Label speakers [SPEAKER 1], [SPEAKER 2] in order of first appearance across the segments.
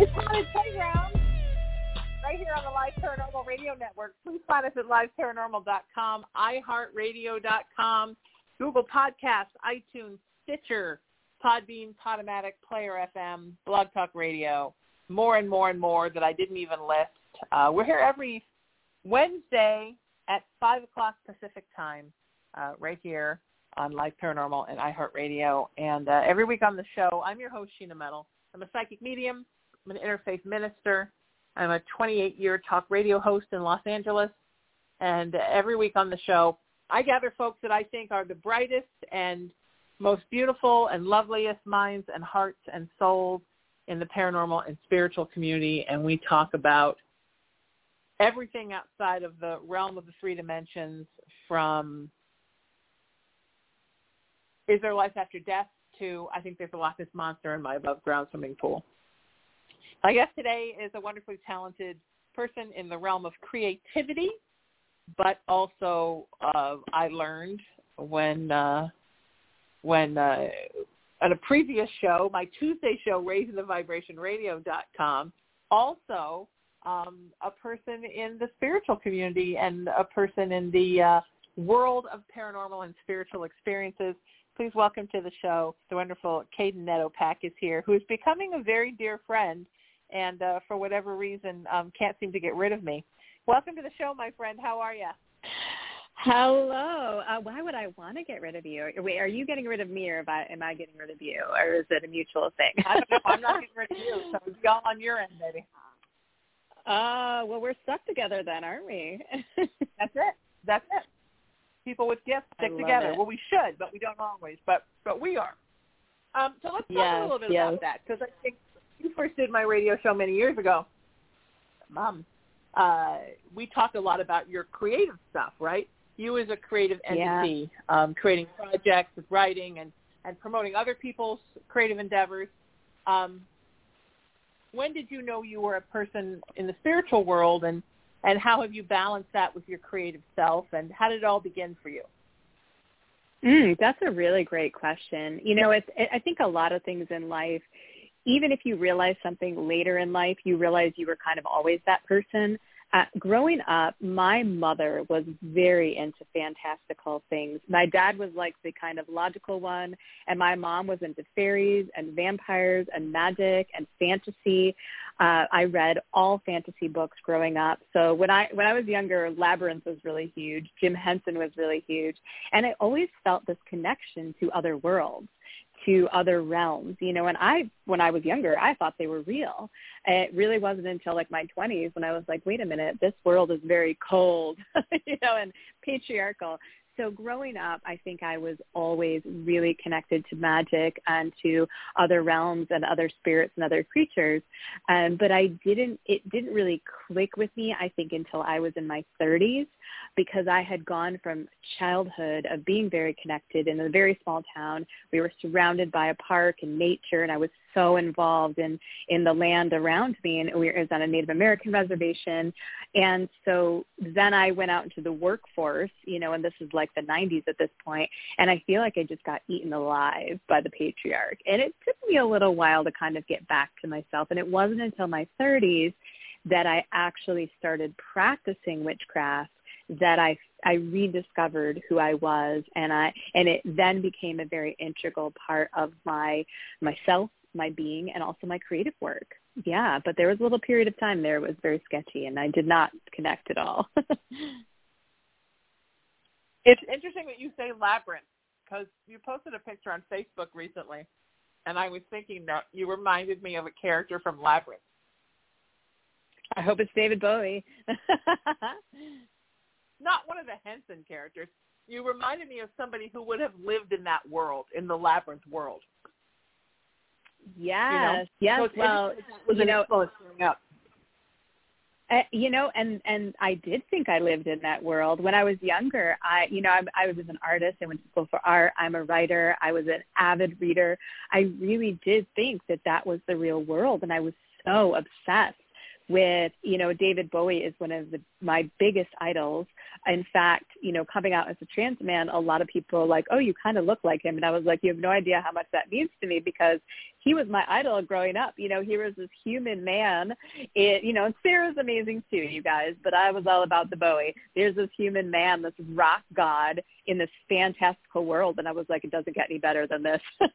[SPEAKER 1] It's Haunted Playground right here on the Live Paranormal Radio Network. Please find us at liveparanormal.com, iHeartRadio.com, Google Podcasts, iTunes, Stitcher, Podbean, Podomatic, Player FM, Blog Talk Radio, more and more and more that I didn't even list. Uh, we're here every Wednesday at 5 o'clock Pacific time uh, right here on Live Paranormal and iHeartRadio. And uh, every week on the show, I'm your host, Sheena Metal. I'm a psychic medium I'm an interfaith minister. I'm a 28-year talk radio host in Los Angeles. And every week on the show, I gather folks that I think are the brightest and most beautiful and loveliest minds and hearts and souls in the paranormal and spiritual community. And we talk about everything outside of the realm of the three dimensions from is there life after death to I think there's a Loch Ness monster in my above ground swimming pool. My guest today is a wonderfully talented person in the realm of creativity, but also uh, I learned when uh, when uh, on a previous show, my Tuesday show, RaisingTheVibrationRadio.com, also um, a person in the spiritual community and a person in the uh, world of paranormal and spiritual experiences. Please welcome to the show the wonderful Kaedyn Nedopak is here, who is becoming a very dear friend and uh, for whatever reason um, can't seem to get rid of me. Welcome to the show, my friend. How are you?
[SPEAKER 2] Hello. Uh, why would I want to get rid of you? Wait, are you getting rid of me, or am I, am I getting rid of you, or is it a mutual thing?
[SPEAKER 1] I don't know. I'm not getting rid of you, so it's all on your end, baby.
[SPEAKER 2] Uh, well, we're stuck together then, aren't we?
[SPEAKER 1] That's it. That's it. People with gifts stick together.
[SPEAKER 2] It.
[SPEAKER 1] Well, we should, but we don't always. But but we are. Um, so let's talk
[SPEAKER 2] yes,
[SPEAKER 1] a little bit
[SPEAKER 2] yes.
[SPEAKER 1] about that because I think you first did my radio show many years ago, Mom, uh, we talked a lot about your creative stuff, right? You as a creative entity,
[SPEAKER 2] yeah.
[SPEAKER 1] um, creating projects with writing and, and promoting other people's creative endeavors. Um, when did you know you were a person in the spiritual world and, and how have you balanced that with your creative self and how did it all begin for you?
[SPEAKER 2] Mm, that's a really great question. You know, it's, it, I think a lot of things in life – even if you realize something later in life, you realize you were kind of always that person. Uh, growing up, my mother was very into fantastical things. My dad was like the kind of logical one, and my mom was into fairies and vampires and magic and fantasy. Uh, I read all fantasy books growing up. So when I when I was younger, Labyrinth was really huge. Jim Henson was really huge, and I always felt this connection to other worlds to other realms, you know, and I, when I was younger, I thought they were real. It really wasn't until like my 20s when I was like, wait a minute, this world is very cold, you know, and patriarchal. So growing up, I think I was always really connected to magic and to other realms and other spirits and other creatures. Um, but I didn't, it didn't really click with me, I think, until I was in my 30s because I had gone from childhood of being very connected in a very small town. We were surrounded by a park and nature, and I was so involved in in the land around me. And we was on a Native American reservation, and so then I went out into the workforce. You know, and this is like the 90s at this point, and I feel like I just got eaten alive by the patriarch. And it took me a little while to kind of get back to myself, and it wasn't until my 30s that I actually started practicing witchcraft that I I rediscovered who I was and I and it then became a very integral part of my myself, my being and also my creative work. Yeah, but there was a little period of time there it was very sketchy and I did not connect at all.
[SPEAKER 1] it's interesting that you say labyrinth because you posted a picture on Facebook recently and I was thinking that you reminded me of a character from Labyrinth.
[SPEAKER 2] I hope it's David Bowie.
[SPEAKER 1] not one of the Henson characters. You reminded me of somebody who would have lived in that world, in the labyrinth world.
[SPEAKER 2] Yes,
[SPEAKER 1] you know?
[SPEAKER 2] yes.
[SPEAKER 1] So
[SPEAKER 2] well,
[SPEAKER 1] was
[SPEAKER 2] you know,
[SPEAKER 1] growing up.
[SPEAKER 2] Uh, you know, and and I did think I lived in that world when I was younger. I, you know, I, I was an artist. I went to school for art. I'm a writer. I was an avid reader. I really did think that that was the real world, and I was so obsessed with, you know, David Bowie is one of the, my biggest idols. In fact, you know, coming out as a trans man, a lot of people are like, oh, you kind of look like him. And I was like, you have no idea how much that means to me because he was my idol growing up. You know, he was this human man. It, you know, and Sarah's amazing too, you guys, but I was all about the Bowie. There's this human man, this rock god in this fantastical world. And I was like, it doesn't get any better than this.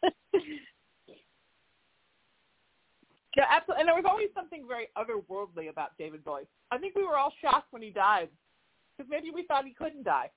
[SPEAKER 1] Yeah, absolutely. And there was always something very otherworldly about David Bowie. I think we were all shocked when he died because maybe we thought he couldn't die.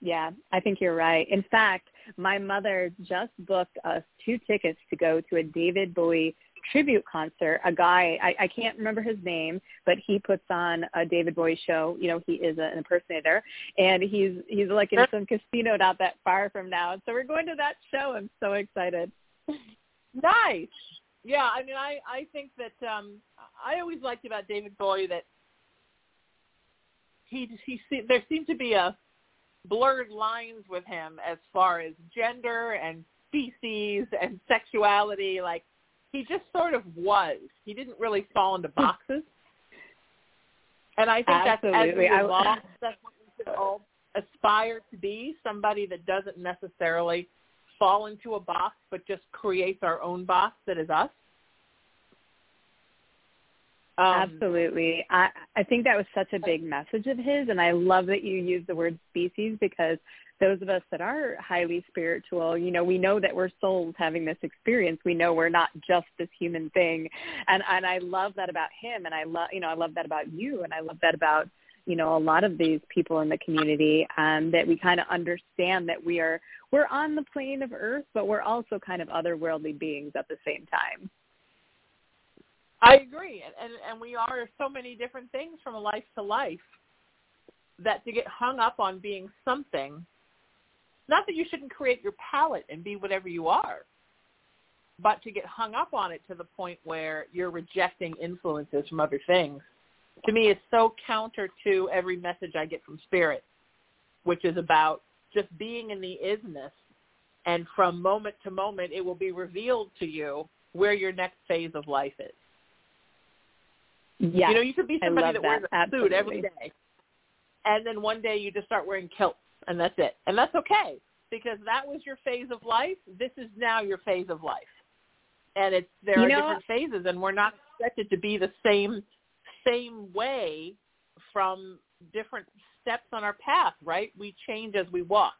[SPEAKER 2] Yeah, I think you're right. In fact, my mother just booked us two tickets to go to a David Bowie tribute concert. A guy, I, I can't remember his name, but he puts on a David Bowie show. You know, he is an impersonator, and he's he's like in some casino not that far from now. So we're going to that show. I'm so excited.
[SPEAKER 1] Nice. Yeah, I mean, I I think that um I always liked about David Bowie that he he there seemed to be a blurred lines with him as far as gender and species and sexuality. Like he just sort of was. He didn't really fall into boxes. And I think
[SPEAKER 2] Absolutely.
[SPEAKER 1] that's as we evolve, that's what we should all aspire to be. Somebody that doesn't necessarily fall into a box, but just creates our own box that is us.
[SPEAKER 2] Um, Absolutely. I, I think that was such a big message of his, and I love that you use the word species because those of us that are highly spiritual, you know, we know that we're souls having this experience. We know we're not just this human thing, and and I love that about him, and I love you know I love that about you, and I love that about you know a lot of these people in the community um, that we kind of understand that we are we're on the plane of Earth, but we're also kind of otherworldly beings at the same time.
[SPEAKER 1] I agree, and, and we are so many different things from life to life that to get hung up on being something, not that you shouldn't create your palette and be whatever you are, but to get hung up on it to the point where you're rejecting influences from other things, to me is so counter to every message I get from spirit, which is about just being in the isness, and from moment to moment it will be revealed to you where your next phase of life is.
[SPEAKER 2] Yeah.
[SPEAKER 1] You know, you could be somebody that,
[SPEAKER 2] that,
[SPEAKER 1] wears a
[SPEAKER 2] Absolutely.
[SPEAKER 1] suit every day, and then one day you just start wearing kilts, and that's it. And that's okay because that was your phase of life. This is now your phase of life, and it's there
[SPEAKER 2] you
[SPEAKER 1] are
[SPEAKER 2] know,
[SPEAKER 1] different phases, and we're not expected to be the same same way from different steps on our path. Right? We change as we walk.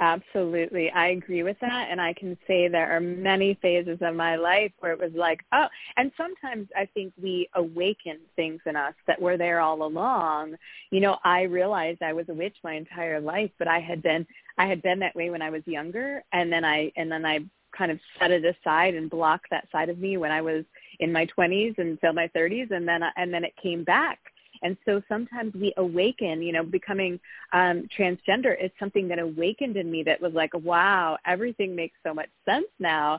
[SPEAKER 2] Absolutely. I agree with that. And I can say there are many phases of my life where it was like, oh, and sometimes I think we awaken things in us that were there all along. You know, I realized I was a witch my entire life, but I had been, I had been that way when I was younger. And then I, and then I kind of set it aside and blocked that side of me when I was in my 20s and until my 30s. And then, and then it came back and so sometimes we awaken, you know, becoming um, transgender is something that awakened in me that was like, wow, everything makes so much sense now,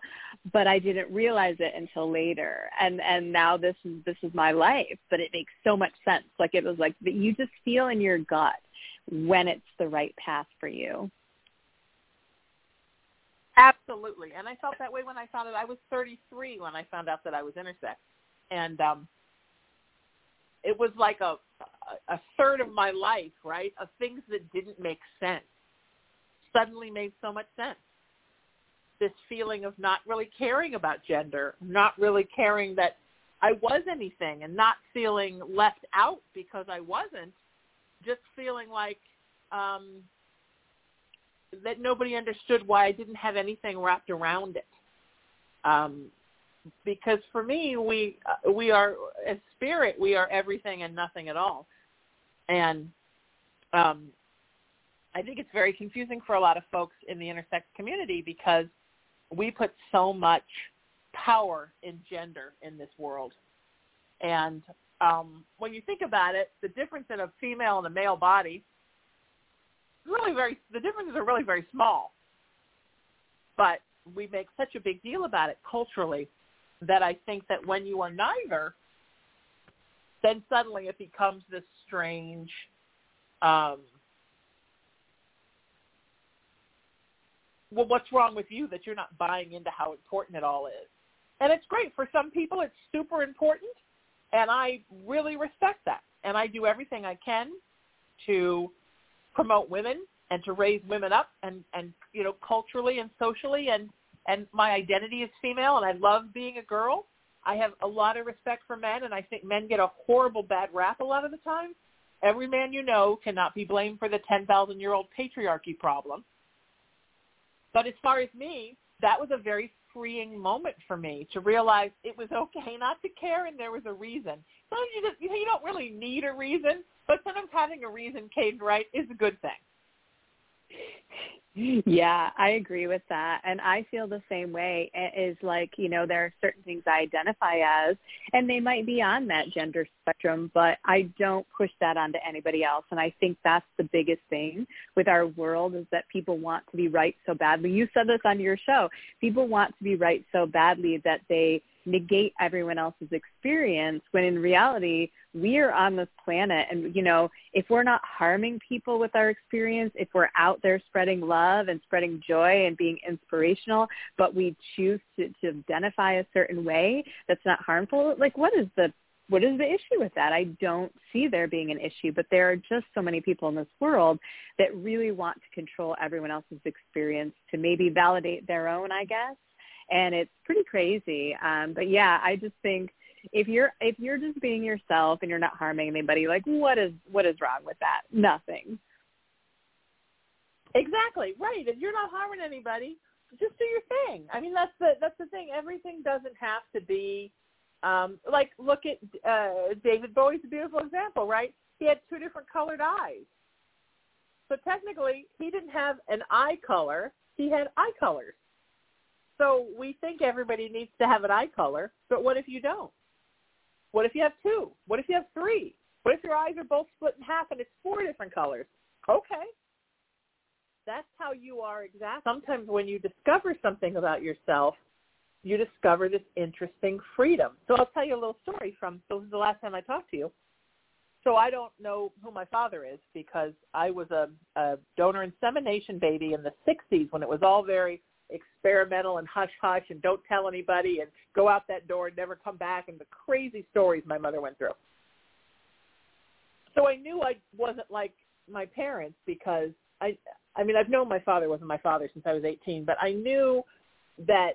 [SPEAKER 2] but I didn't realize it until later. And and now this is this is my life, but it makes so much sense. Like it was like you just feel in your gut when it's the right path for you.
[SPEAKER 1] Absolutely. And I felt that way when I found out I was 33 when I found out that I was intersex. And um it was like a a third of my life, right, of things that didn't make sense suddenly made so much sense. This feeling of not really caring about gender, not really caring that I was anything and not feeling left out because I wasn't, just feeling like um that nobody understood why I didn't have anything wrapped around it. Um because for me we uh, we are as spirit we are everything and nothing at all. And um i think it's very confusing for a lot of folks in the intersex community because we put so much power in gender in this world. And um when you think about it the difference in a female and a male body really very the differences are really very small. But we make such a big deal about it culturally that I think that when you are neither, then suddenly it becomes this strange um well what's wrong with you that you're not buying into how important it all is? And it's great. For some people it's super important and i really respect that. And i do everything i can to promote women and to raise women up and and you know culturally and socially and and my identity is female and i love being a girl I have a lot of respect for men, and I think men get a horrible bad rap a lot of the time. Every man you know cannot be blamed for the 10,000-year-old patriarchy problem. But as far as me, that was a very freeing moment for me to realize it was okay not to care and there was a reason. Sometimes you just, you, know, you don't really need a reason, but sometimes having a reason, Kaedyn, right, is a good thing.
[SPEAKER 2] Yeah, I agree with that. And I feel the same way. It is like, you know, there are certain things I identify as and they might be on that gender spectrum, but I don't push that onto anybody else. And I think that's the biggest thing with our world is that people want to be right so badly. You said this on your show. People want to be right so badly that they negate everyone else's experience when in reality we are on this planet and you know if we're not harming people with our experience if we're out there spreading love and spreading joy and being inspirational but we choose to, to identify a certain way that's not harmful like what is the what is the issue with that? I don't see there being an issue, but there are just so many people in this world that really want to control everyone else's experience to maybe validate their own, I guess and it's pretty crazy. Um, but yeah, I just think if you're if you're just being yourself and you're not harming anybody, like what is what is wrong with that? Nothing.
[SPEAKER 1] Exactly right. If you're not harming anybody, just do your thing. I mean, that's the that's the thing. Everything doesn't have to be um, like look at uh, David Bowie's a beautiful example, right? He had two different colored eyes. So technically, he didn't have an eye color. He had eye colors. So we think everybody needs to have an eye color, but what if you don't? What if you have two? What if you have three? What if your eyes are both split in half and it's four different colors? Okay. That's how you are exactly. Sometimes when you discover something about yourself, you discover this interesting freedom. So I'll tell you a little story from, so this is the last time I talked to you. So I don't know who my father is because I was a, a donor insemination baby in the 60s when it was all very experimental and hush hush and don't tell anybody and go out that door and never come back and the crazy stories my mother went through. So I knew I wasn't like my parents because I I mean I've known my father wasn't my father since I was 18, but I knew that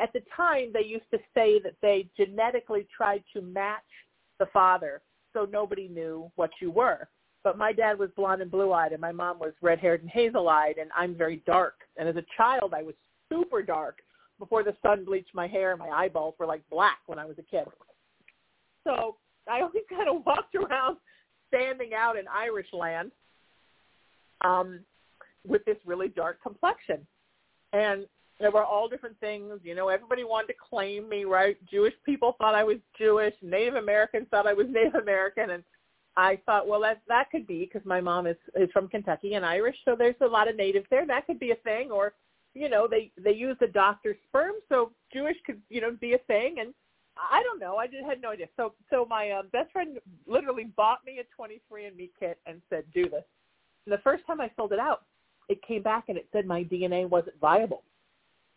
[SPEAKER 1] at the time they used to say that they genetically tried to match the father so nobody knew what you were but my dad was blonde and blue-eyed, and my mom was red-haired and hazel-eyed, and I'm very dark. And as a child, I was super dark before the sun bleached my hair. My eyeballs were like black when I was a kid. So I always kind of walked around standing out in Irish land um, with this really dark complexion. And there were all different things. You know, everybody wanted to claim me, right? Jewish people thought I was Jewish. Native Americans thought I was Native American. And I thought, well, that that could be because my mom is is from Kentucky and Irish, so there's a lot of natives there. That could be a thing, or you know, they they use the doctor's sperm, so Jewish could you know be a thing. And I don't know, I just had no idea. So so my uh, best friend literally bought me a 23andMe kit and said, do this. And the first time I filled it out, it came back and it said my DNA wasn't viable.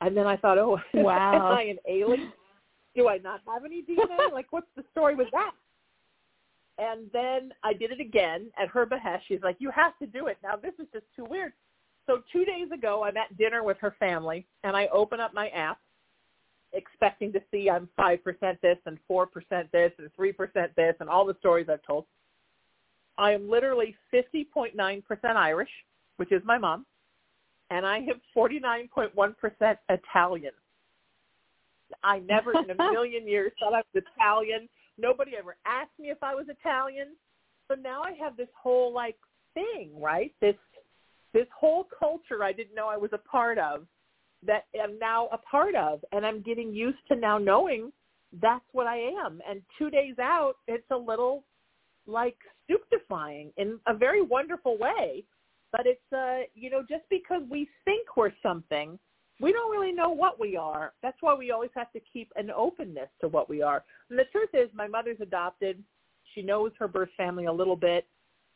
[SPEAKER 1] And then I thought, oh,
[SPEAKER 2] wow.
[SPEAKER 1] am I an alien? Do I not have any DNA? like, what's the story with that? And then I did it again at her behest. She's like, you have to do it. Now, this is just too weird. So two days ago, I'm at dinner with her family, and I open up my app expecting to see I'm 5% this and 4% this and 3% this and all the stories I've told. I am literally 50.9% Irish, which is my mom, and I have 49.1% Italian. I never in a million years thought I was Italian. Nobody ever asked me if I was Italian. So now I have this whole like thing, right? This this whole culture I didn't know I was a part of that I'm now a part of and I'm getting used to now knowing that's what I am. And two days out it's a little like stupefying in a very wonderful way. But it's uh you know, just because we think we're something we don't really know what we are. That's why we always have to keep an openness to what we are. And the truth is, my mother's adopted. She knows her birth family a little bit.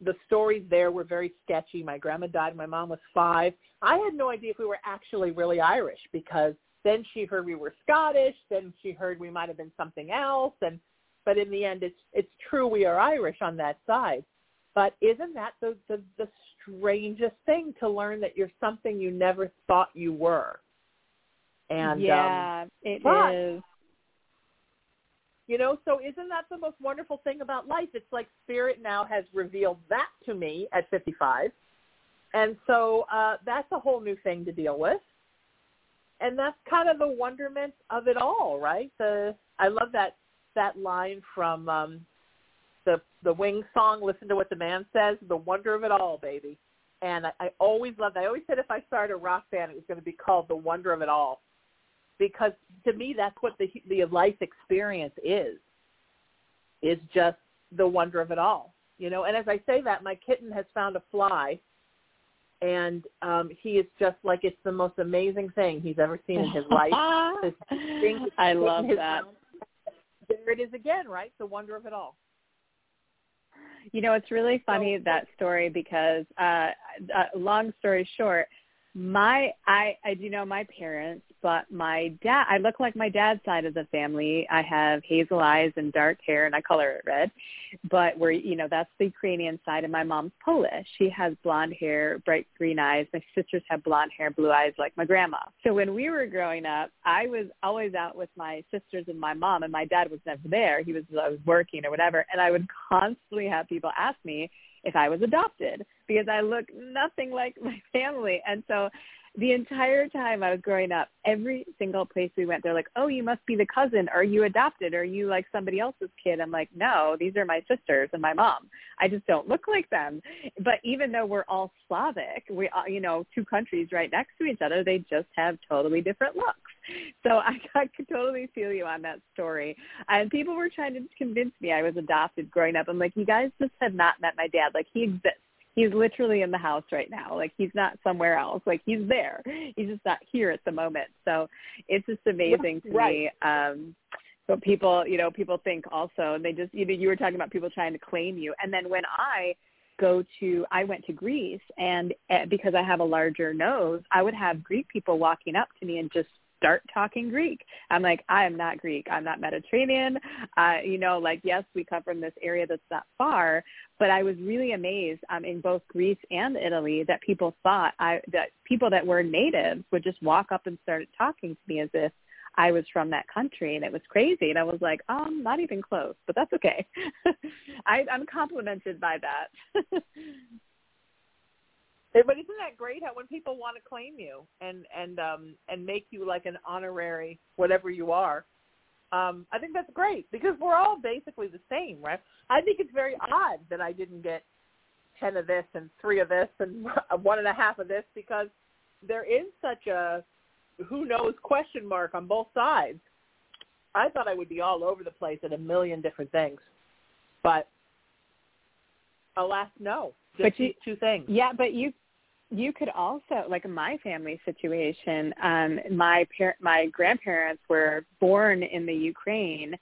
[SPEAKER 1] The stories there were very sketchy. My grandma died. My mom was five. I had no idea if we were actually really Irish because then she heard we were Scottish. Then she heard we might have been something else. And but in the end, it's it's true we are Irish on that side. But isn't that the the, the strangest thing to learn that you're something you never thought you were? And
[SPEAKER 2] yeah,
[SPEAKER 1] um,
[SPEAKER 2] it
[SPEAKER 1] but,
[SPEAKER 2] is.
[SPEAKER 1] You know, so isn't that the most wonderful thing about life? It's like spirit now has revealed that to me at 55. And so uh, that's a whole new thing to deal with. And that's kind of the wonderment of it all, right? The I love that that line from um, the the Wing song. Listen to what the man says. The wonder of it all, baby. And I, I always loved. I always said if I started a rock band, it was going to be called the Wonder of It All because to me that's what the the life experience is is just the wonder of it all you know and as i say that my kitten has found a fly and um he is just like it's the most amazing thing he's ever seen in his life
[SPEAKER 2] i love that
[SPEAKER 1] there it is again right the wonder of it all
[SPEAKER 2] you know it's really funny that story because uh, uh long story short my I I do know my parents, but my dad I look like my dad's side of the family. I have hazel eyes and dark hair and I color it red. But we're you know, that's the Ukrainian side and my mom's Polish. She has blonde hair, bright green eyes. My sisters have blonde hair, blue eyes like my grandma. So when we were growing up, I was always out with my sisters and my mom and my dad was never there. He was I was working or whatever and I would constantly have people ask me if I was adopted because I look nothing like my family. And so the entire time I was growing up, every single place we went, they're like, "Oh, you must be the cousin. Are you adopted? Are you like somebody else's kid?" I'm like, "No, these are my sisters and my mom. I just don't look like them." But even though we're all Slavic, we, are, you know, two countries right next to each other, they just have totally different looks. So I, I could totally feel you on that story. And people were trying to convince me I was adopted growing up. I'm like, you guys just have not met my dad. Like he exists he's literally in the house right now. Like he's not somewhere else. Like he's there. He's just not here at the moment. So it's just amazing to
[SPEAKER 1] right.
[SPEAKER 2] me. Um but people, you know, people think also and they just you know, you were talking about people trying to claim you. And then when I go to I went to Greece and uh, because I have a larger nose, I would have Greek people walking up to me and just start talking Greek. I'm like, I am not Greek. I'm not Mediterranean. Uh, you know, like, yes, we come from this area that's not far, but I was really amazed um, in both Greece and Italy that people thought I, that people that were natives would just walk up and start talking to me as if I was from that country, and it was crazy. And I was like, um, not even close, but that's okay. I, I'm complimented by that.
[SPEAKER 1] But isn't that great how when people want to claim you and and um and make you like an honorary whatever you are, um, I think that's great because we're all basically the same, right? I think it's very odd that I didn't get ten of this and three of this and one and a half of this because there is such a who knows question mark on both sides. I thought I would be all over the place at a million different things, but alas, no. Just
[SPEAKER 2] but you,
[SPEAKER 1] two things.
[SPEAKER 2] Yeah, but you you could also like my family situation um my par- my grandparents were born in the Ukraine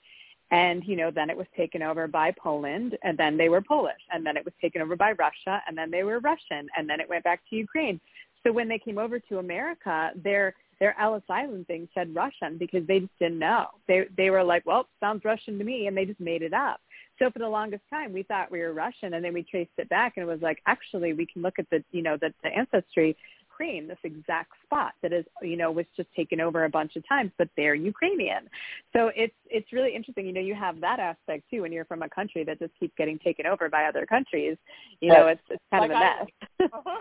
[SPEAKER 2] and you know then it was taken over by Poland and then they were Polish and then it was taken over by Russia and then they were Russian and then it went back to Ukraine. So when they came over to America their their Ellis Island thing said Russian because they just didn't know. They they were like well sounds Russian to me and they just made it up so for the longest time, we thought we were Russian, and then we traced it back, and it was like, actually, we can look at the, you know, the, the ancestry Ukraine, this exact spot that is, you know, was just taken over a bunch of times, but they're Ukrainian. So it's it's really interesting. You know, you have that aspect too when you're from a country that just keeps getting taken over by other countries. You know, it's it's kind
[SPEAKER 1] like
[SPEAKER 2] of a mess.
[SPEAKER 1] uh-huh.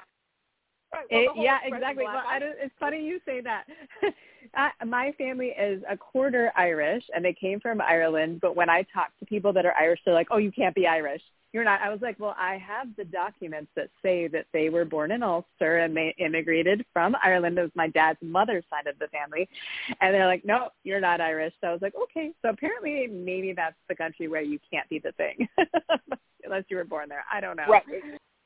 [SPEAKER 1] Right.
[SPEAKER 2] Well,
[SPEAKER 1] it,
[SPEAKER 2] yeah, exactly. Well, I don't, it's funny you say that. I, my family is a quarter Irish, and they came from Ireland. But when I talk to people that are Irish, they're like, "Oh, you can't be Irish. You're not." I was like, "Well, I have the documents that say that they were born in Ulster and they immigrated from Ireland. It was my dad's mother's side of the family." And they're like, "No, you're not Irish." So I was like, "Okay." So apparently, maybe that's the country where you can't be the thing, unless you were born there. I don't know.
[SPEAKER 1] Right.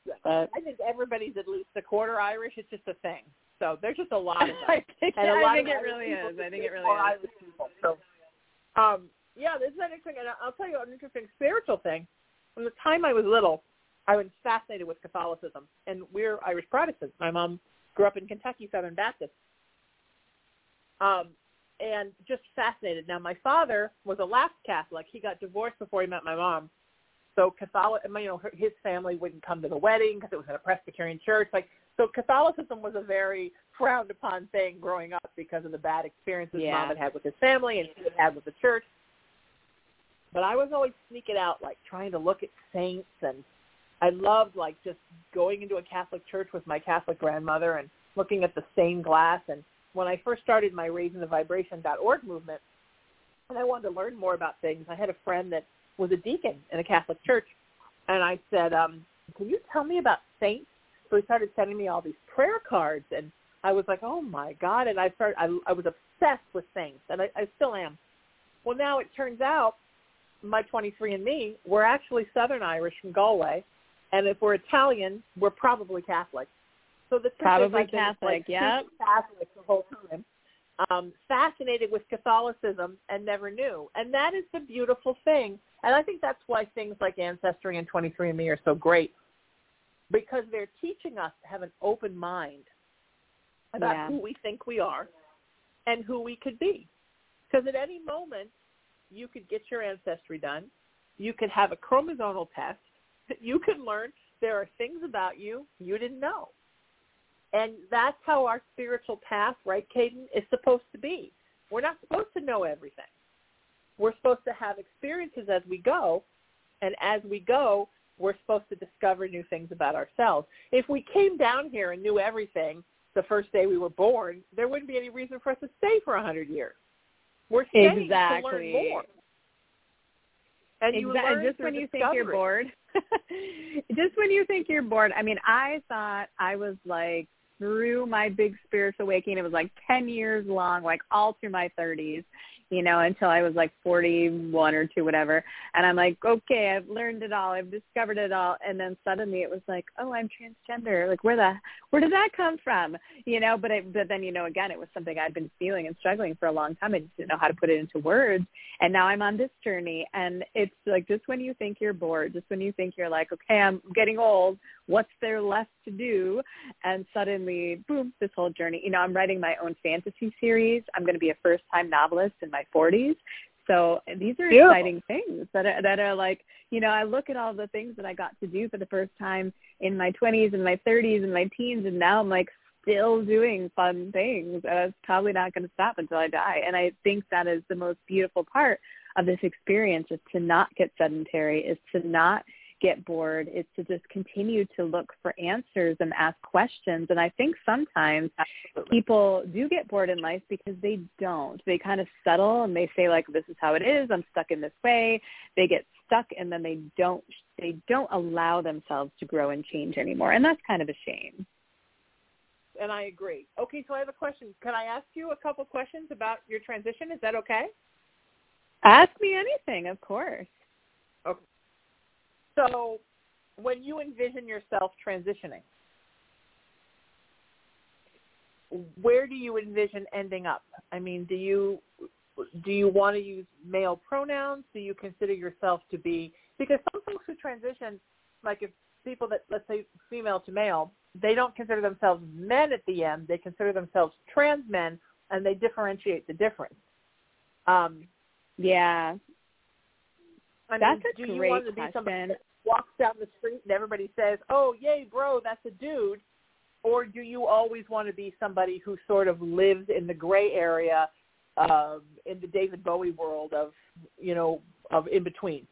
[SPEAKER 2] But,
[SPEAKER 1] I think everybody's at least a quarter Irish. It's just a thing. So there's just a lot of.
[SPEAKER 2] I think,
[SPEAKER 1] and a
[SPEAKER 2] I
[SPEAKER 1] lot
[SPEAKER 2] think
[SPEAKER 1] of
[SPEAKER 2] it really is. I think it really is.
[SPEAKER 1] Irish people. So, um, yeah, this is an interesting, and I'll tell you an interesting spiritual thing. From the time I was little, I was fascinated with Catholicism, and we're Irish Protestants. My mom grew up in Kentucky Southern Baptist, um, and just fascinated. Now, my father was a lapsed Catholic. He got divorced before he met my mom, so Catholic, you know, his family wouldn't come to the wedding because it was in a Presbyterian church. Like, so Catholicism was a very frowned upon thing growing up because of the bad experiences
[SPEAKER 2] Yeah.
[SPEAKER 1] mom had had with his family and he had had with the church. But I was always sneaking out, like trying to look at saints, and I loved like just going into a Catholic church with my Catholic grandmother and looking at the stained glass. And when I first started my raisingthevibration.org movement, and I wanted to learn more about things, I had a friend that was a deacon in a Catholic church, and I said, um, "Can you tell me about saints?" So he started sending me all these prayer cards, and I was like, "Oh my God!" And I started, I, I was obsessed with saints, and I, I still am. Well, now it turns out my 23andMe, we're actually Southern Irish from Galway, and if we're Italian, we're probably Catholic. So the truth
[SPEAKER 2] Probably
[SPEAKER 1] is been,
[SPEAKER 2] Catholic,
[SPEAKER 1] like, super Catholic the whole time. Um, fascinated with Catholicism and never knew, and that is the beautiful thing. And I think that's why things like Ancestry and 23andMe are so great, because they're teaching us to have an open mind about
[SPEAKER 2] Yeah.
[SPEAKER 1] who we think we are and who we could be. Because at any moment, you could get your ancestry done. You could have a chromosomal test. You can learn there are things about you you didn't know. And that's how our spiritual path, right, Kaedyn, is supposed to be. We're not supposed to know everything. We're supposed to have experiences as we go, and as we go, we're supposed to discover new things about ourselves. If we came down here and knew everything the first day we were born, there wouldn't be any reason for us to stay for a hundred years. We're staying to
[SPEAKER 2] Exactly.
[SPEAKER 1] learn more. And you
[SPEAKER 2] exactly.
[SPEAKER 1] learn
[SPEAKER 2] Just when you think you're bored. just when you think you're bored. I mean, I thought I was like through my big spiritual awakening. It was like 10 years long, like all through my 30s, you know, until I was like 41 or 2, whatever. And I'm like, okay, I've learned it all. I've discovered it all. And then suddenly it was like, oh, I'm transgender. Like, where the, where did that come from? You know, but it, but then, you know, again, it was something I'd been feeling and struggling for a long time. I just didn't know how to put it into words. And now I'm on this journey. And it's like, just when you think you're bored, just when you think you're like, okay, I'm getting old, what's there left to do? And suddenly, boom, this whole journey. You know, I'm writing my own fantasy series. I'm going to be a first-time novelist in my 40s. So these are
[SPEAKER 1] Beautiful.
[SPEAKER 2] exciting things that are, that are like, you know, I look at all the things that I got to do for the first time in my 20s and my 30s and my teens, and now I'm like still doing fun things. And it's probably not going to stop until I die. And I think that is the most beautiful part of this experience is to not get sedentary, is to not get bored, is to just continue to look for answers and ask questions. And I think sometimes people do get bored in life because they don't. They kind of settle and they say like, this is how it is. I'm stuck in this way. They get stuck and then they don't, they don't allow themselves to grow and change anymore. And that's kind of a shame.
[SPEAKER 1] And I agree. Okay, so I have a question. Can I ask you a couple questions about your transition? Is that okay?
[SPEAKER 2] Ask me anything, of course.
[SPEAKER 1] So when you envision yourself transitioning, where do you envision ending up? I mean, do you do you want to use male pronouns? Do you consider yourself to be because some folks who transition, like if people that let's say female to male, they don't consider themselves men at the end. They consider themselves trans men, and they differentiate the difference. Um,
[SPEAKER 2] Yeah,
[SPEAKER 1] I
[SPEAKER 2] That's
[SPEAKER 1] mean,
[SPEAKER 2] a
[SPEAKER 1] do you
[SPEAKER 2] great
[SPEAKER 1] want to be somebody
[SPEAKER 2] question.
[SPEAKER 1] that walks down the street and everybody says, "Oh, yay, bro, that's a dude," or do you always want to be somebody who sort of lives in the gray area, um, in the David Bowie world of you know of in between?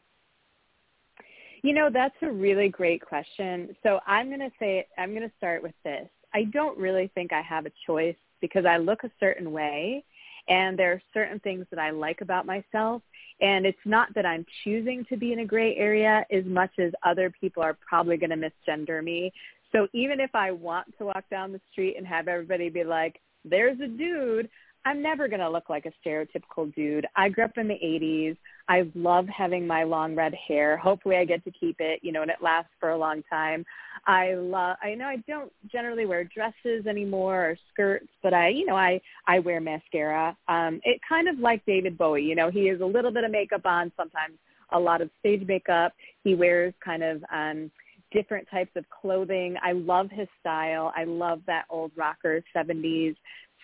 [SPEAKER 2] You know, that's a really great question. So I'm going to say, I'm going to start with this. I don't really think I have a choice because I look a certain way and there are certain things that I like about myself. And it's not that I'm choosing to be in a gray area as much as other people are probably going to misgender me. So even if I want to walk down the street and have everybody be like, there's a dude, I'm never going to look like a stereotypical dude. I grew up in the 80s. I love having my long red hair. Hopefully I get to keep it, you know, and it lasts for a long time. I love I know I don't generally wear dresses anymore or skirts, but I, you know, I I wear mascara. Um it kind of like David Bowie, you know, he has a little bit of makeup on, sometimes a lot of stage makeup. He wears kind of um different types of clothing. I love his style. I love that old rocker 70s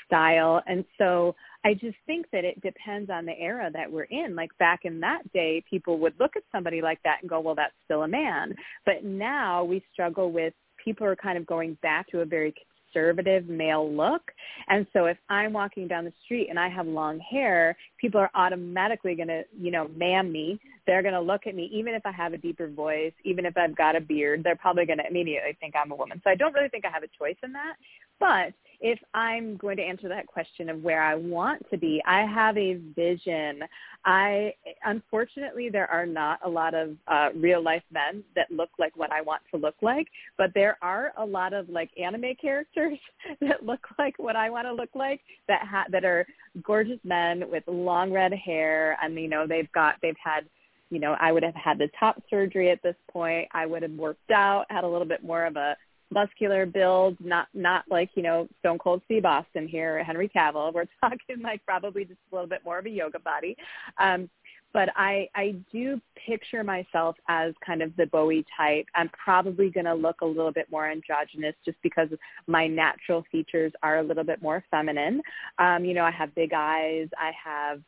[SPEAKER 2] style. And so I just think that it depends on the era that we're in. Like back in that day, people would look at somebody like that and go, well, that's still a man. But now we struggle with people are kind of going back to a very conservative male look. And so if I'm walking down the street and I have long hair, people are automatically going to, you know, man me. They're going to look at me, even if I have a deeper voice, even if I've got a beard, they're probably going to immediately think I'm a woman. So I don't really think I have a choice in that. But if I'm going to answer that question of where I want to be, I have a vision. I unfortunately there are not a lot of uh, real life men that look like what I want to look like, but there are a lot of like anime characters that look like what I want to look like that ha- that are gorgeous men with long red hair and you know they've got they've had you know, I would have had the top surgery at this point. I would have worked out, had a little bit more of a muscular build, not not like you know Stone Cold Steve Austin here, Henry Cavill. We're talking like probably just a little bit more of a yoga body. Um, but I I do picture myself as kind of the Bowie type. I'm probably going to look a little bit more androgynous just because my natural features are a little bit more feminine. Um, you know, I have big eyes. I have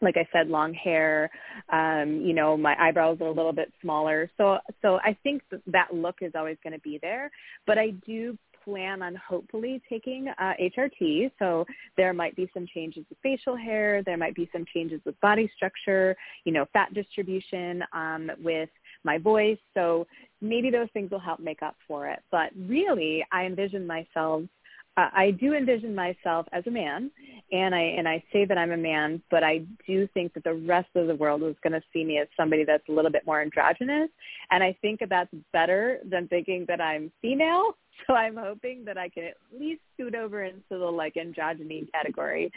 [SPEAKER 2] like I said, long hair. Um, you know, my eyebrows are a little bit smaller. So, so I think that look is always going to be there. But I do plan on hopefully taking uh, HRT. So there might be some changes with facial hair. There might be some changes with body structure, you know, fat distribution, um, with my voice. So maybe those things will help make up for it. But really, I envision myself I do envision myself as a man, and I and I say that I'm a man, but I do think that the rest of the world is going to see me as somebody that's a little bit more androgynous, and I think that that's better than thinking that I'm female. So I'm hoping that I can at least scoot over into the like androgyny category,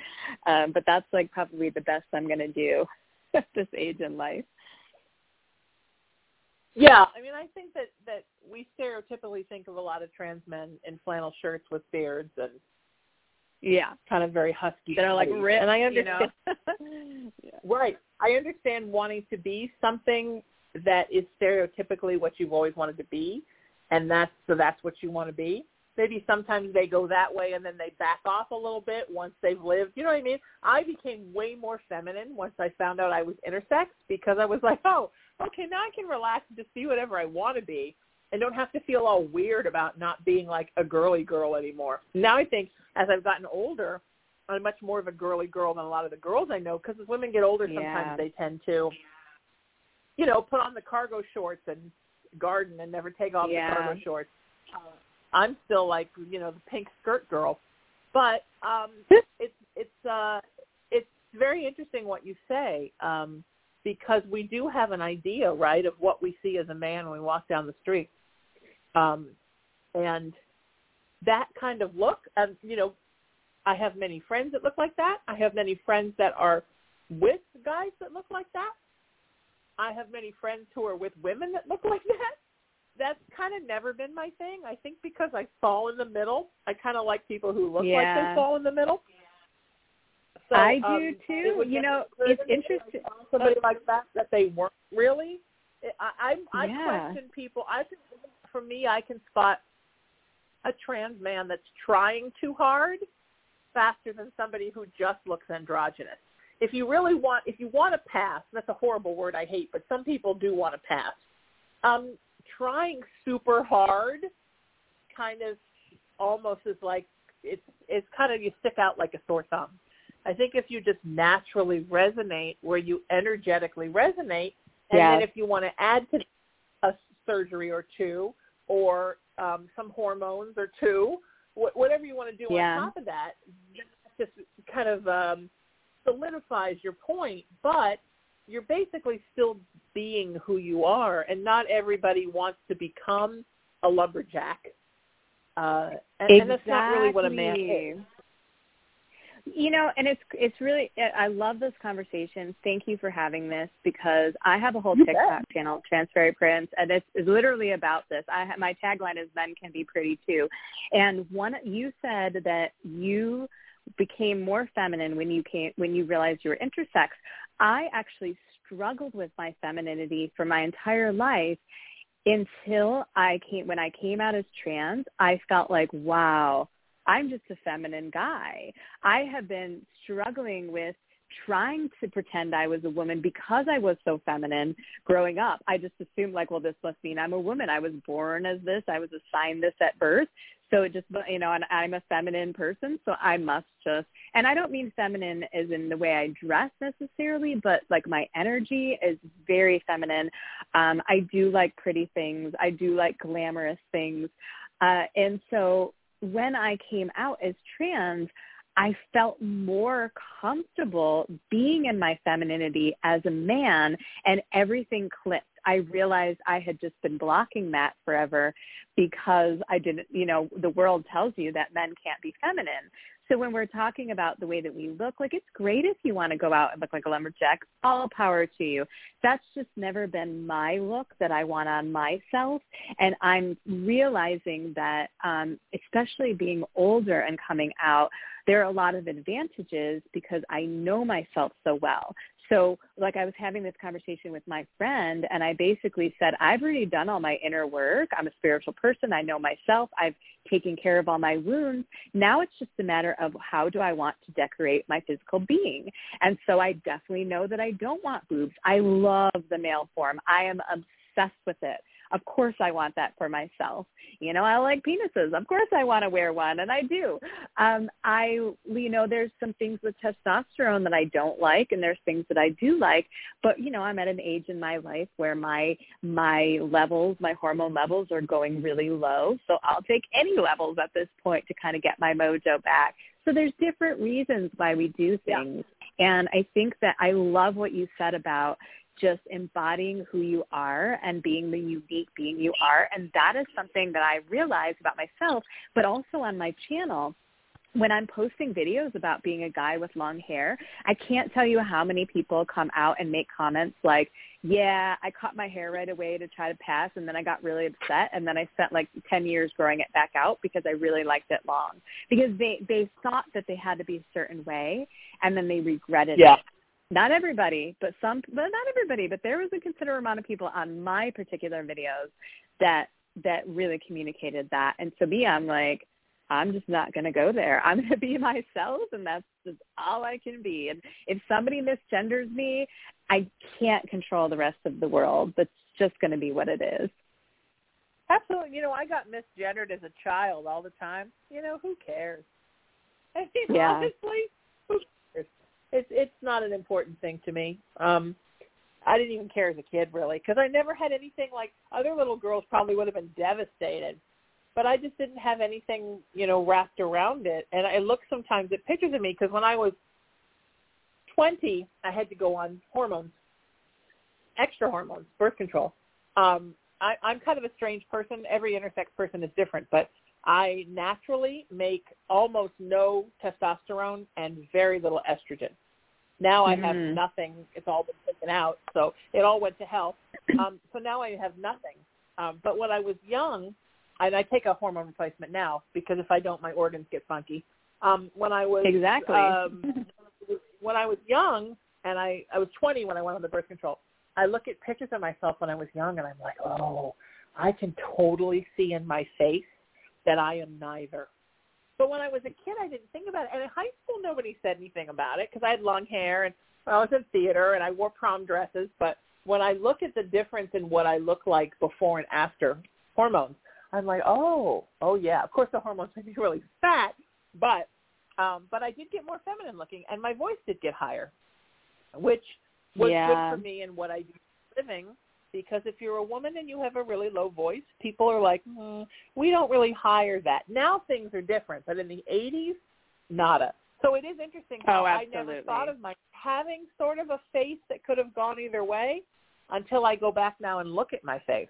[SPEAKER 2] um, but that's like probably the best I'm going to do at this age in life.
[SPEAKER 1] Yeah, I mean, I think that that we stereotypically think of a lot of trans men in flannel shirts with beards and
[SPEAKER 2] yeah,
[SPEAKER 1] kind of very husky.
[SPEAKER 2] That are like ripped,
[SPEAKER 1] and I understand.
[SPEAKER 2] You know?
[SPEAKER 1] Right, I understand wanting to be something that is stereotypically what you've always wanted to be, and that's so that's what you want to be. Maybe sometimes they go that way and then they back off a little bit once they've lived. You know what I mean? I became way more feminine once I found out I was intersex because I was like, oh, okay, now I can relax and just be whatever I want to be and don't have to feel all weird about not being like a girly girl anymore. Now I think as I've gotten older, I'm much more of a girly girl than a lot of the girls I know because as women get older, sometimes
[SPEAKER 2] yeah.
[SPEAKER 1] they tend to, you know, put on the cargo shorts and garden and never take off
[SPEAKER 2] yeah.
[SPEAKER 1] the cargo shorts. Uh, I'm still like, you know, the pink skirt girl. But um it's it's uh it's very interesting what you say. Um because we do have an idea, right, of what we see as a man when we walk down the street. Um, and that kind of look, and you know, I have many friends that look like that. I have many friends that are with guys that look like that. I have many friends who are with women that look like that. That's kind of never been my thing. I think because I fall in the middle. I kind of like people who look
[SPEAKER 2] yeah.
[SPEAKER 1] like they fall in the middle. So,
[SPEAKER 2] I
[SPEAKER 1] um,
[SPEAKER 2] do too. You know, it's interesting.
[SPEAKER 1] Somebody like that that they weren't really. I I, I
[SPEAKER 2] yeah.
[SPEAKER 1] question people. I think for me, I can spot a trans man that's trying too hard faster than somebody who just looks androgynous. If you really want, if you want to pass, that's a horrible word I hate, but some people do want to pass. Um, trying super hard, kind of, almost is like it's it's kind of you stick out like a sore thumb. I think if you just naturally resonate where you energetically resonate, and
[SPEAKER 2] Yeah.
[SPEAKER 1] then if you want to add to a surgery or two or um, some hormones or two, wh- whatever you want to do
[SPEAKER 2] Yeah.
[SPEAKER 1] on top of that, that just kind of um, solidifies your point. But you're basically still being who you are, and not everybody wants to become a lumberjack. Uh, and, and that's not really what a man is.
[SPEAKER 2] You know, and it's it's really I love this conversation. Thank you for having this because I have a whole
[SPEAKER 1] You
[SPEAKER 2] TikTok
[SPEAKER 1] bet.
[SPEAKER 2] channel, Transfairy Prince, and it's, it's literally about this. I ha- my tagline is "Men can be pretty too," and one you said that you became more feminine when you came when you realized you were intersex. I actually struggled with my femininity for my entire life until I came when I came out as trans, I felt like, wow, I'm just a feminine guy. I have been struggling with trying to pretend I was a woman because I was so feminine growing up. I just assumed like, well, this must mean I'm a woman. I was born as this. I was assigned this at birth. So it just, you know, and I'm a feminine person, so I must just, and I don't mean feminine as in the way I dress necessarily, but like my energy is very feminine. Um, I do like pretty things. I do like glamorous things. Uh, and so when I came out as trans, I felt more comfortable being in my femininity as a man and everything clicked. I realized I had just been blocking that forever because I didn't, you know, the world tells you that men can't be feminine. So when we're talking about the way that we look, like it's great if you want to go out and look like a lumberjack. All power to you. That's just never been my look that I want on myself. And I'm realizing that, um, especially being older and coming out, there are a lot of advantages because I know myself so well. So like I was having this conversation with my friend and I basically said, I've already done all my inner work. I'm a spiritual person. I know myself. I've taken care of all my wounds. Now it's just a matter of how do I want to decorate my physical being. And so I definitely know that I don't want boobs. I love the male form. I am obsessed with it. Of course I want that for myself. You know, I like penises. Of course I want to wear one and I do. Um I you know, there's some things with testosterone that I don't like and there's things that I do like, but you know, I'm at an age in my life where my my levels, my hormone levels are going really low. So I'll take any levels at this point to kind of get my mojo back. So there's different reasons why we do things. Yeah. And I think that I love what you said about just embodying who you are and being the unique being you are. And that is something that I realized about myself, but also on my channel when I'm posting videos about being a guy with long hair, I can't tell you how many people come out and make comments like, yeah, I cut my hair right away to try to pass and then I got really upset and then I spent like 10 years growing it back out because I really liked it long. Because they they thought that they had to be a certain way and then they regretted
[SPEAKER 1] yeah.
[SPEAKER 2] it not everybody, but some, but not everybody, but there was a considerable amount of people on my particular videos that that really communicated that. And to me, I'm like, I'm just not going to go there. I'm going to be myself, and that's just all I can be. And if somebody misgenders me, I can't control the rest of the world. That's just going to be what it is.
[SPEAKER 1] Absolutely. You know, I got misgendered as a child all the time. You know, who cares? I mean,
[SPEAKER 2] yeah.
[SPEAKER 1] honestly? It's it's not an important thing to me. Um, I didn't even care as a kid really because I never had anything like other little girls probably would have been devastated, but I just didn't have anything you know wrapped around it. And I look sometimes at pictures of me because when I was twenty, I had to go on hormones, extra hormones, birth control. Um, I, I'm kind of a strange person. Every intersex person is different, but I naturally make almost no testosterone and very little estrogen. Now I have
[SPEAKER 2] Mhm.
[SPEAKER 1] nothing. It's all been taken out, so it all went to hell. Um, so now I have nothing. Um, but when I was young, and I take a hormone replacement now because if I don't, my organs get funky. Um, when I was
[SPEAKER 2] Exactly.
[SPEAKER 1] um, when I was young, and I I was 20 when I went on the birth control. I look at pictures of myself when I was young, and I'm like, oh, I can totally see in my face that I am neither. But when I was a kid, I didn't think about it. And in high school, nobody said anything about it because I had long hair and I was in theater and I wore prom dresses. But when I look at the difference in what I look like before and after hormones, I'm like, oh, oh yeah. Of course, the hormones made me really fat, but um, but I did get more feminine looking, and my voice did get higher, which was
[SPEAKER 2] Yeah.
[SPEAKER 1] good for me and what I do for living. Because if you're a woman and you have a really low voice, people are like, hmm, we don't really hire that. Now things are different, but in the 80s, nada. So it is interesting how
[SPEAKER 2] Oh,
[SPEAKER 1] I never thought of my having sort of a face that could have gone either way until I go back now and look at my face.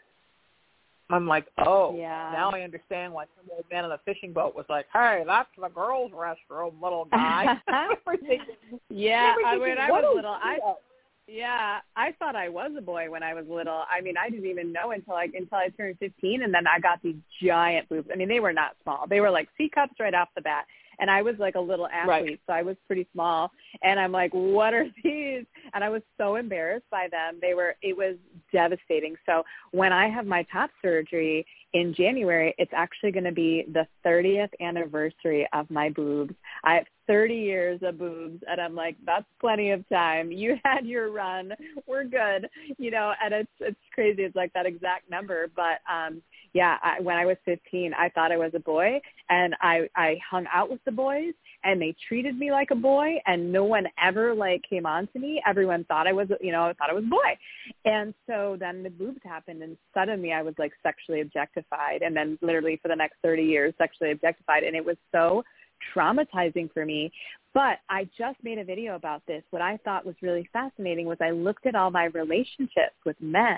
[SPEAKER 1] I'm like, oh,
[SPEAKER 2] Yeah.
[SPEAKER 1] now I understand why some old man on a fishing boat was like, hey, that's the girls' restroom, little guy.
[SPEAKER 2] Yeah, I, when I was
[SPEAKER 1] a
[SPEAKER 2] little, I. Yeah, I thought I was a boy when I was little. I mean, I didn't even know until I until I turned 15, and then I got these giant boobs. I mean, they were not small; they were like C cups right off the bat. And I was like a little athlete,
[SPEAKER 1] Right.
[SPEAKER 2] so I was pretty small. And I'm like, what are these? And I was so embarrassed by them. They were. It was devastating. So when I have my top surgery in January, it's actually going to be the 30th anniversary of my boobs. I have 30 years of boobs and I'm like, that's plenty of time. You had your run. We're good. You know, and it's it's crazy. It's like that exact number. But um yeah, I, when I was 15, I thought I was a boy and I I hung out with the boys and they treated me like a boy and no one ever like came on to me. Everyone thought I was, you know, I thought I was a boy. And so then the boobs happened and suddenly I was like sexually objectified and then literally for the next 30 years sexually objectified and it was so traumatizing for me. But I just made a video about this. What I thought was really fascinating was I looked at all my relationships with men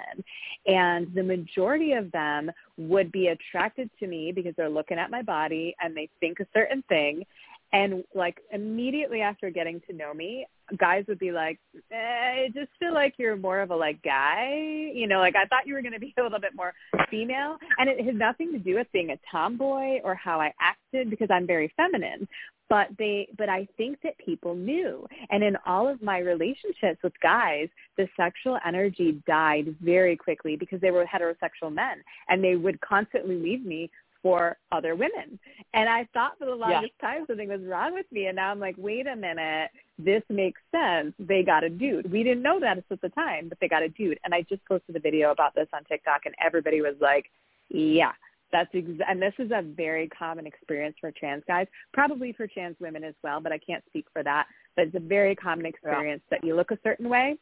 [SPEAKER 2] and the majority of them would be attracted to me because they're looking at my body and they think a certain thing. And like immediately after getting to know me, guys would be like, eh, I just feel like you're more of a like guy. You know, like I thought you were going to be a little bit more female. And it has nothing to do with being a tomboy or how I acted because I'm very feminine. But they, but I think that people knew. And in all of my relationships with guys, the sexual energy died very quickly because they were heterosexual men and they would constantly leave me for other women. And I thought for the longest time something was wrong with me. And now I'm like, wait a minute, this makes sense. They got a dude. We didn't know that at the time, but they got a dude. And I just posted a video about this on TikTok and everybody was like, yeah, that's ex- and this is a very common experience for trans guys, probably for trans women as well, but I can't speak for that. But it's a very common experience that you look a certain way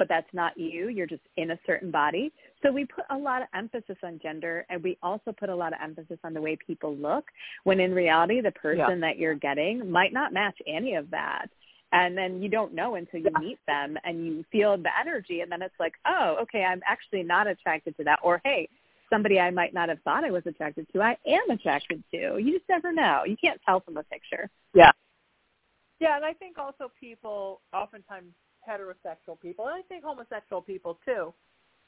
[SPEAKER 2] but that's not you. You're just in a certain body. So we put a lot of emphasis on gender and we also put a lot of emphasis on the way people look when in reality the person
[SPEAKER 1] Yeah.
[SPEAKER 2] that you're getting might not match any of that. And then you don't know until you meet them and you feel the energy and then it's like, oh, okay, I'm actually not attracted to that. Or hey, somebody I might not have thought I was attracted to, I am attracted to. You just never know. You can't tell from a picture.
[SPEAKER 1] Yeah. Yeah, and I think also people, oftentimes heterosexual people, and I think homosexual people too,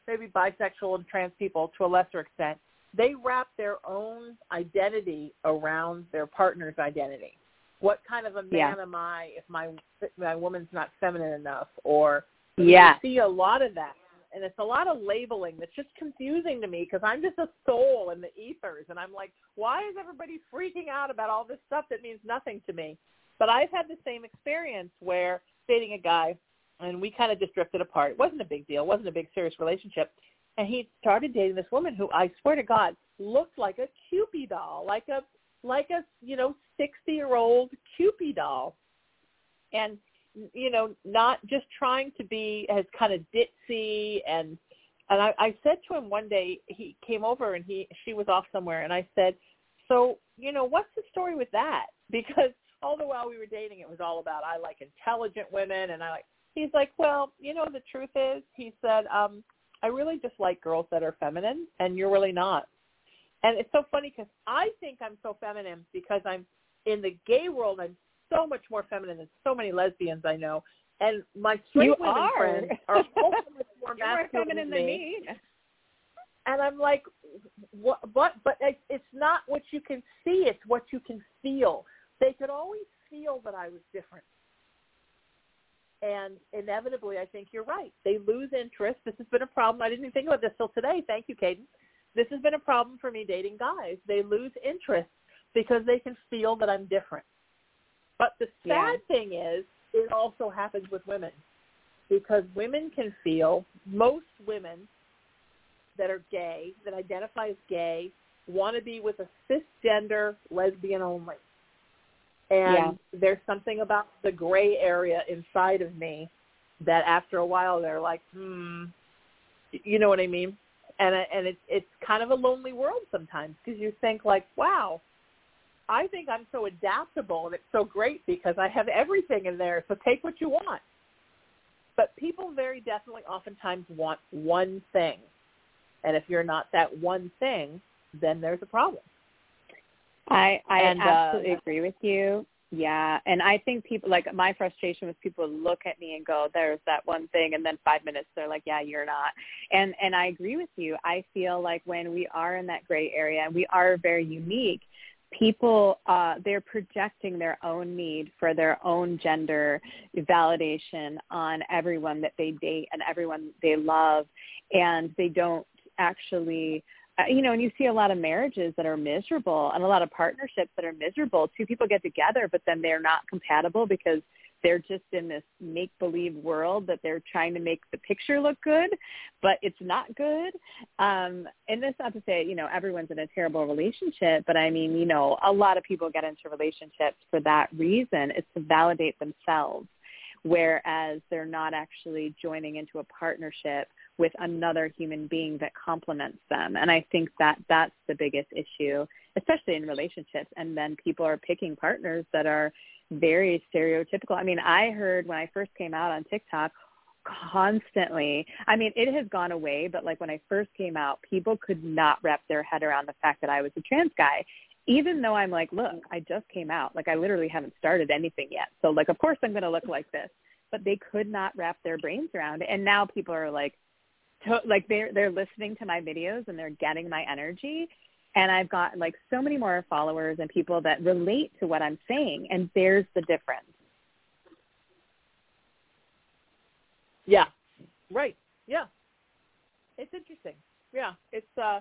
[SPEAKER 1] maybe bisexual and trans people to a lesser extent, they wrap their own identity around their partner's identity. What kind of a man
[SPEAKER 2] Yeah.
[SPEAKER 1] am I if my my woman's not feminine enough? Or
[SPEAKER 2] Yeah.
[SPEAKER 1] you see a lot of that, and it's a lot of labeling that's just confusing to me because I'm just a soul in the ethers, and I'm like, why is everybody freaking out about all this stuff that means nothing to me? But I've had the same experience where dating a guy, and we kind of just drifted apart. It wasn't a big deal. It wasn't a big serious relationship. And he started dating this woman who I swear to God looked like a Kewpie doll, like a like a you know sixty year old Kewpie doll, and you know not just trying to be as kind of ditzy and and I, I said to him one day he came over and he she was off somewhere and I said so you know what's the story with that because all the while we were dating it was all about I like intelligent women and I like he's like well you know the truth is he said um I really just like girls that are feminine and you're really not and it's so funny because I think I'm so feminine because I'm in the gay world. I'm so much more feminine than so many lesbians I know, and my straight
[SPEAKER 2] You
[SPEAKER 1] women
[SPEAKER 2] are.
[SPEAKER 1] friends are also much more
[SPEAKER 2] You're more
[SPEAKER 1] masculine
[SPEAKER 2] feminine
[SPEAKER 1] than
[SPEAKER 2] than
[SPEAKER 1] me.
[SPEAKER 2] me.
[SPEAKER 1] And I'm like, what? But but it's not what you can see; it's what you can feel. They could always feel that I was different. And inevitably, I think you're right. They lose interest. This has been a problem. I didn't even think about this till today. Thank you, Kaedyn this has been a problem for me dating guys. They lose interest because they can feel that I'm different. But the sad
[SPEAKER 2] Yeah.
[SPEAKER 1] thing is, it also happens with women because women can feel, most women that are gay, that identify as gay, want to be with a cisgender lesbian only. And
[SPEAKER 2] Yeah.
[SPEAKER 1] there's something about the gray area inside of me that after a while they're like, hmm, you know what I mean? and and it's it's kind of a lonely world sometimes because you think like, wow, I think I'm so adaptable and it's so great because I have everything in there. So take what you want. But people very definitely oftentimes want one thing. And if you're not that one thing, then there's a problem.
[SPEAKER 2] I I
[SPEAKER 1] And, uh,
[SPEAKER 2] absolutely agree with you. Yeah, and I think people like my frustration was people look at me and go, "There's that one thing," and then five minutes they're like, "Yeah, you're not." And and I agree with you. I feel like when we are in that gray area, and we are very unique. People, uh, they're projecting their own need for their own gender validation on everyone that they date and everyone they love, and they don't actually uh, you know, and you see a lot of marriages that are miserable and a lot of partnerships that are miserable. Two people get together, but then they're not compatible because they're just in this make-believe world that they're trying to make the picture look good, but it's not good. Um, and that's not to say, you know, everyone's in a terrible relationship, but I mean, you know, a lot of people get into relationships for that reason. It's to validate themselves, whereas they're not actually joining into a partnership with another human being that complements them. And I think that that's the biggest issue, especially in relationships. And then people are picking partners that are very stereotypical. I mean, I heard when I first came out on TikTok constantly. I mean, it has gone away, but like when I first came out, people could not wrap their head around the fact that I was a trans guy. Even though I'm like, look, I just came out. Like I literally haven't started anything yet. So like of course I'm going to look like this. But they could not wrap their brains around it. And now people are like, to, like they're they're listening to my videos and they're getting my energy and I've got like so many more followers and people that relate to what I'm saying and there's the difference.
[SPEAKER 1] Yeah. Right. Yeah. It's interesting. Yeah. It's uh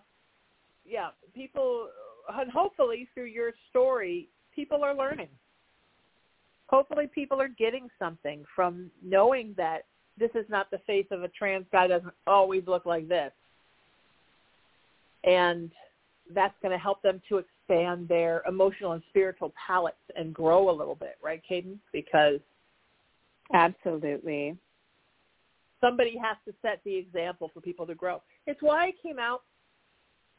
[SPEAKER 1] yeah, people and hopefully through your story people are learning. Hopefully people are getting something from knowing that this is not the face of a trans guy doesn't always look like this. And that's going to help them to expand their emotional and spiritual palettes and grow a little bit, right, Kaedyn? Because
[SPEAKER 2] absolutely
[SPEAKER 1] somebody has to set the example for people to grow. It's why I came out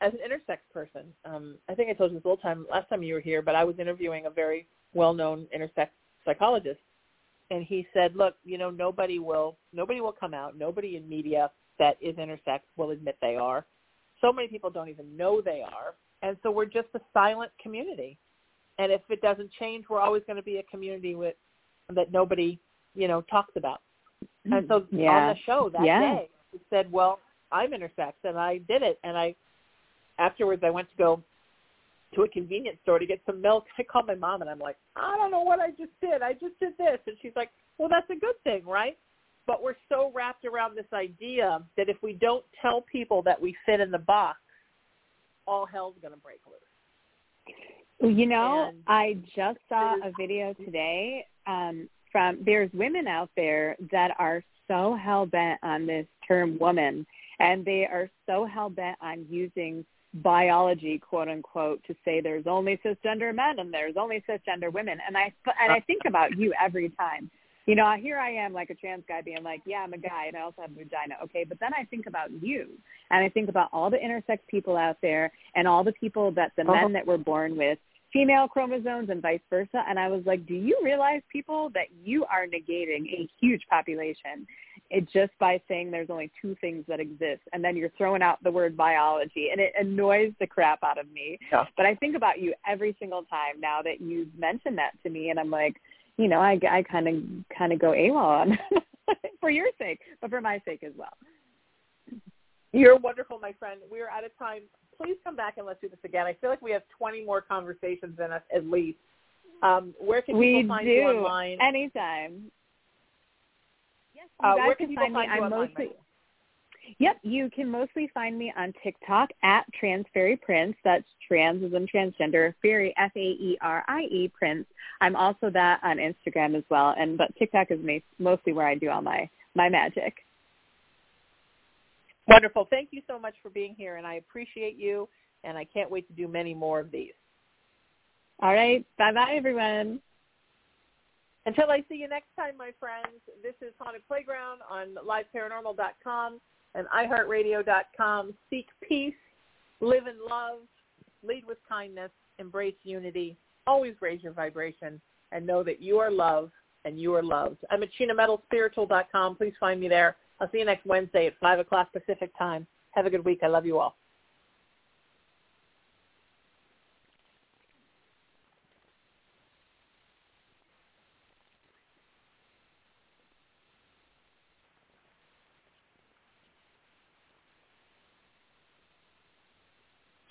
[SPEAKER 1] as an intersex person. Um, I think I told you this a little time last time you were here, but I was interviewing a very well-known intersex psychologist, and he said, "Look, you know, nobody will nobody will come out. Nobody in media that is intersex will admit they are. So many people don't even know they are, and so we're just a silent community. And if it doesn't change, we're always going to be a community with that nobody, you know, talks about. And so
[SPEAKER 2] yeah.
[SPEAKER 1] on the show that
[SPEAKER 2] yeah.
[SPEAKER 1] day, he said, "Well, I'm intersex, and I did it." And I afterwards, I went to go to a convenience store to get some milk. I called my mom and I'm like, I don't know what I just did. I just did this. And she's like, well, that's a good thing, right? But we're so wrapped around this idea that if we don't tell people that we fit in the box, all hell's going to break loose.
[SPEAKER 2] You know,
[SPEAKER 1] And
[SPEAKER 2] I just saw a video today um, from there's women out there that are so hell bent on this term woman, and they are so hell bent on using biology, quote unquote, to say there's only cisgender men and there's only cisgender women. And I and I think about you every time. You know, here I am like a trans guy being like, yeah, I'm a guy and I also have a vagina. Okay, but then I think about you and I think about all the intersex people out there and all the people that the
[SPEAKER 1] Uh-huh.
[SPEAKER 2] men that were born with female chromosomes and vice versa. And I was like, do you realize people that you are negating a huge population it just by saying there's only two things that exist and then you're throwing out the word biology and it annoys the crap out of me.
[SPEAKER 1] Yeah.
[SPEAKER 2] But I think about you every single time now that you mention that to me and I'm like, you know, I, I kind of kind of go AWOL on for your sake, but for my sake as well.
[SPEAKER 1] You're wonderful, my friend. We are out of time. Please come back and let's do this again. I feel like we have 20 more conversations in us at least. Um, where can
[SPEAKER 2] we
[SPEAKER 1] people find
[SPEAKER 2] do
[SPEAKER 1] you online?
[SPEAKER 2] anytime.
[SPEAKER 1] Uh,
[SPEAKER 2] guys
[SPEAKER 1] where
[SPEAKER 2] can
[SPEAKER 1] can people
[SPEAKER 2] find me.
[SPEAKER 1] find you
[SPEAKER 2] I'm
[SPEAKER 1] online?
[SPEAKER 2] mostly Yep, you can mostly find me on TikTok at Trans Faerie Prince. That's trans as in transgender, fairy F A E R I E Prince. I'm also that on Instagram as well, and but TikTok is mostly where I do all my my magic.
[SPEAKER 1] Wonderful. Thank you so much for being here, and I appreciate you, and I can't wait to do many more of these.
[SPEAKER 2] All right, bye bye everyone.
[SPEAKER 1] Until I see you next time, my friends, this is Haunted Playground on liveparanormal.com and iHeartRadio.com. Seek peace, live in love, lead with kindness, embrace unity, always raise your vibration, and know that you are loved and you are loved. I'm at SheenaMetalSpiritual.com. Please find me there. I'll see you next Wednesday at 5 o'clock Pacific time. Have a good week. I love you all.